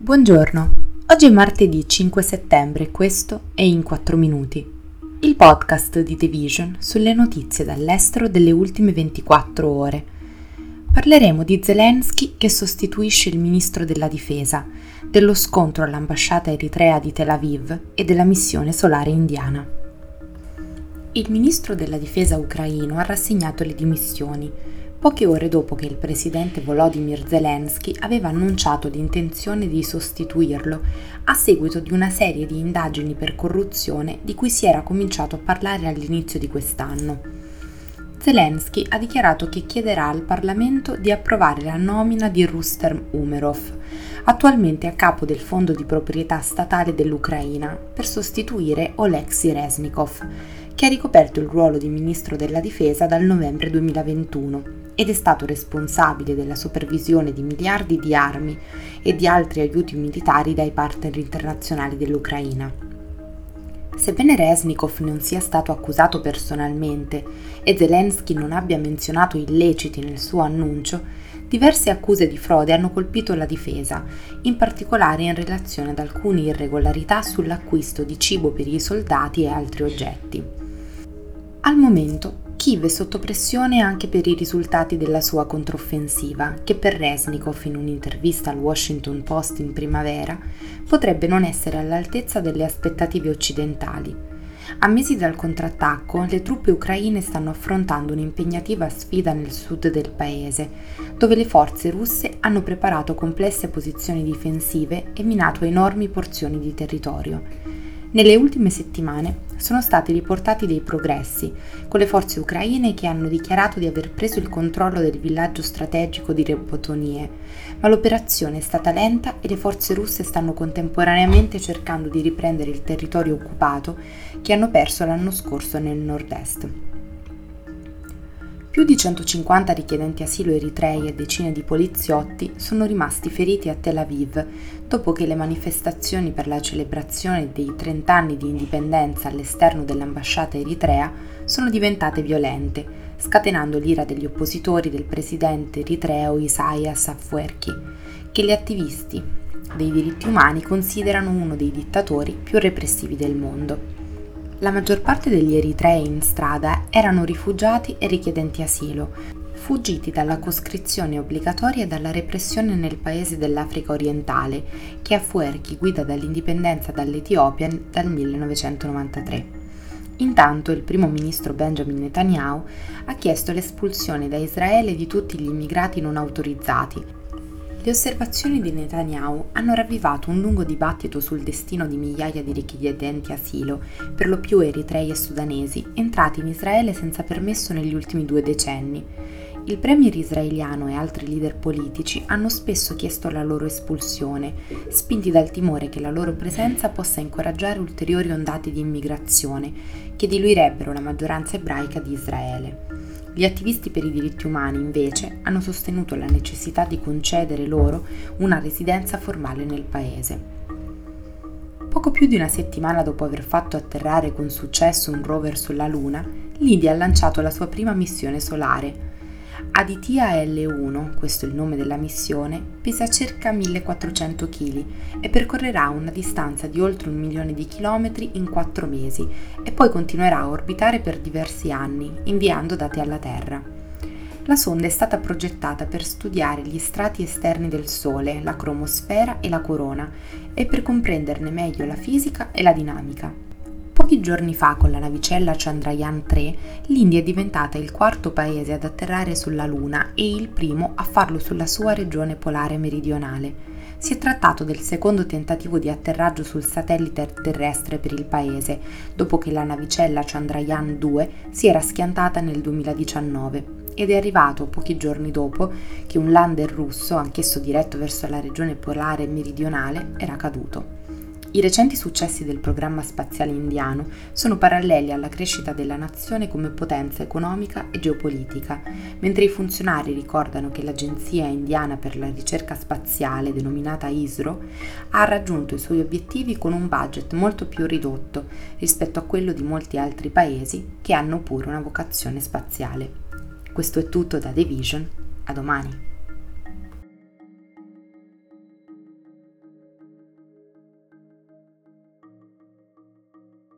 Buongiorno, oggi è martedì 5 settembre e questo è In 4 Minuti, il podcast di The Vision sulle notizie dall'estero delle ultime 24 ore. Parleremo di Zelensky che sostituisce il ministro della difesa, dello scontro all'ambasciata eritrea di Tel Aviv e della missione solare indiana. Il ministro della difesa ucraino ha rassegnato le dimissioni poche ore dopo che il presidente Volodymyr Zelensky aveva annunciato l'intenzione di sostituirlo a seguito di una serie di indagini per corruzione di cui si era cominciato a parlare all'inizio di quest'anno. Zelensky ha dichiarato che chiederà al Parlamento di approvare la nomina di Rustem Umerov, attualmente a capo del fondo di proprietà statale dell'Ucraina, per sostituire Oleksiy Resnikov, che ha ricoperto il ruolo di ministro della difesa dal novembre 2021 ed è stato responsabile della supervisione di miliardi di armi e di altri aiuti militari dai partner internazionali dell'Ucraina. Sebbene Resnikov non sia stato accusato personalmente e Zelensky non abbia menzionato illeciti nel suo annuncio, diverse accuse di frode hanno colpito la difesa, in particolare in relazione ad alcune irregolarità sull'acquisto di cibo per i soldati e altri oggetti. Al momento Kiev sotto pressione anche per i risultati della sua controffensiva, che per Resnikov in un'intervista al Washington Post in primavera potrebbe non essere all'altezza delle aspettative occidentali. A mesi dal contrattacco, le truppe ucraine stanno affrontando un'impegnativa sfida nel sud del paese, dove le forze russe hanno preparato complesse posizioni difensive e minato enormi porzioni di territorio. Nelle ultime settimane sono stati riportati dei progressi, con le forze ucraine che hanno dichiarato di aver preso il controllo del villaggio strategico di Rebotonie, ma l'operazione è stata lenta e le forze russe stanno contemporaneamente cercando di riprendere il territorio occupato che hanno perso l'anno scorso nel nord-est. Più di 150 richiedenti asilo eritrei e decine di poliziotti sono rimasti feriti a Tel Aviv dopo che le manifestazioni per la celebrazione dei 30 anni di indipendenza all'esterno dell'ambasciata eritrea sono diventate violente, scatenando l'ira degli oppositori del presidente eritreo Isaias Afwerki, che gli attivisti dei diritti umani considerano uno dei dittatori più repressivi del mondo. La maggior parte degli eritrei in strada erano rifugiati e richiedenti asilo, fuggiti dalla coscrizione obbligatoria e dalla repressione nel paese dell'Africa orientale, che a Fuerchi guida dall'indipendenza dall'Etiopia dal 1993. Intanto il primo ministro Benjamin Netanyahu ha chiesto l'espulsione da Israele di tutti gli immigrati non autorizzati, le osservazioni di Netanyahu hanno ravvivato un lungo dibattito sul destino di migliaia di richiedenti asilo, per lo più eritrei e sudanesi, entrati in Israele senza permesso negli ultimi due decenni. Il premier israeliano e altri leader politici hanno spesso chiesto la loro espulsione, spinti dal timore che la loro presenza possa incoraggiare ulteriori ondate di immigrazione, che diluirebbero la maggioranza ebraica di Israele. Gli attivisti per i diritti umani, invece, hanno sostenuto la necessità di concedere loro una residenza formale nel paese. Poco più di una settimana dopo aver fatto atterrare con successo un rover sulla Luna, l'India ha lanciato la sua prima missione solare, Aditya L1, questo è il nome della missione, pesa circa 1400 kg e percorrerà una distanza di oltre un milione di chilometri in quattro mesi e poi continuerà a orbitare per diversi anni, inviando dati alla Terra. La sonda è stata progettata per studiare gli strati esterni del Sole, la cromosfera e la corona e per comprenderne meglio la fisica e la dinamica. Pochi giorni fa, con la navicella Chandrayaan 3, l'India è diventata il quarto paese ad atterrare sulla Luna e il primo a farlo sulla sua regione polare meridionale. Si è trattato del secondo tentativo di atterraggio sul satellite terrestre per il paese, dopo che la navicella Chandrayaan 2 si era schiantata nel 2019 ed è arrivato pochi giorni dopo che un lander russo, anch'esso diretto verso la regione polare meridionale, era caduto. I recenti successi del programma spaziale indiano sono paralleli alla crescita della nazione come potenza economica e geopolitica, mentre i funzionari ricordano che l'Agenzia indiana per la ricerca spaziale, denominata ISRO, ha raggiunto i suoi obiettivi con un budget molto più ridotto rispetto a quello di molti altri paesi che hanno pure una vocazione spaziale. Questo è tutto da The Vision, a domani.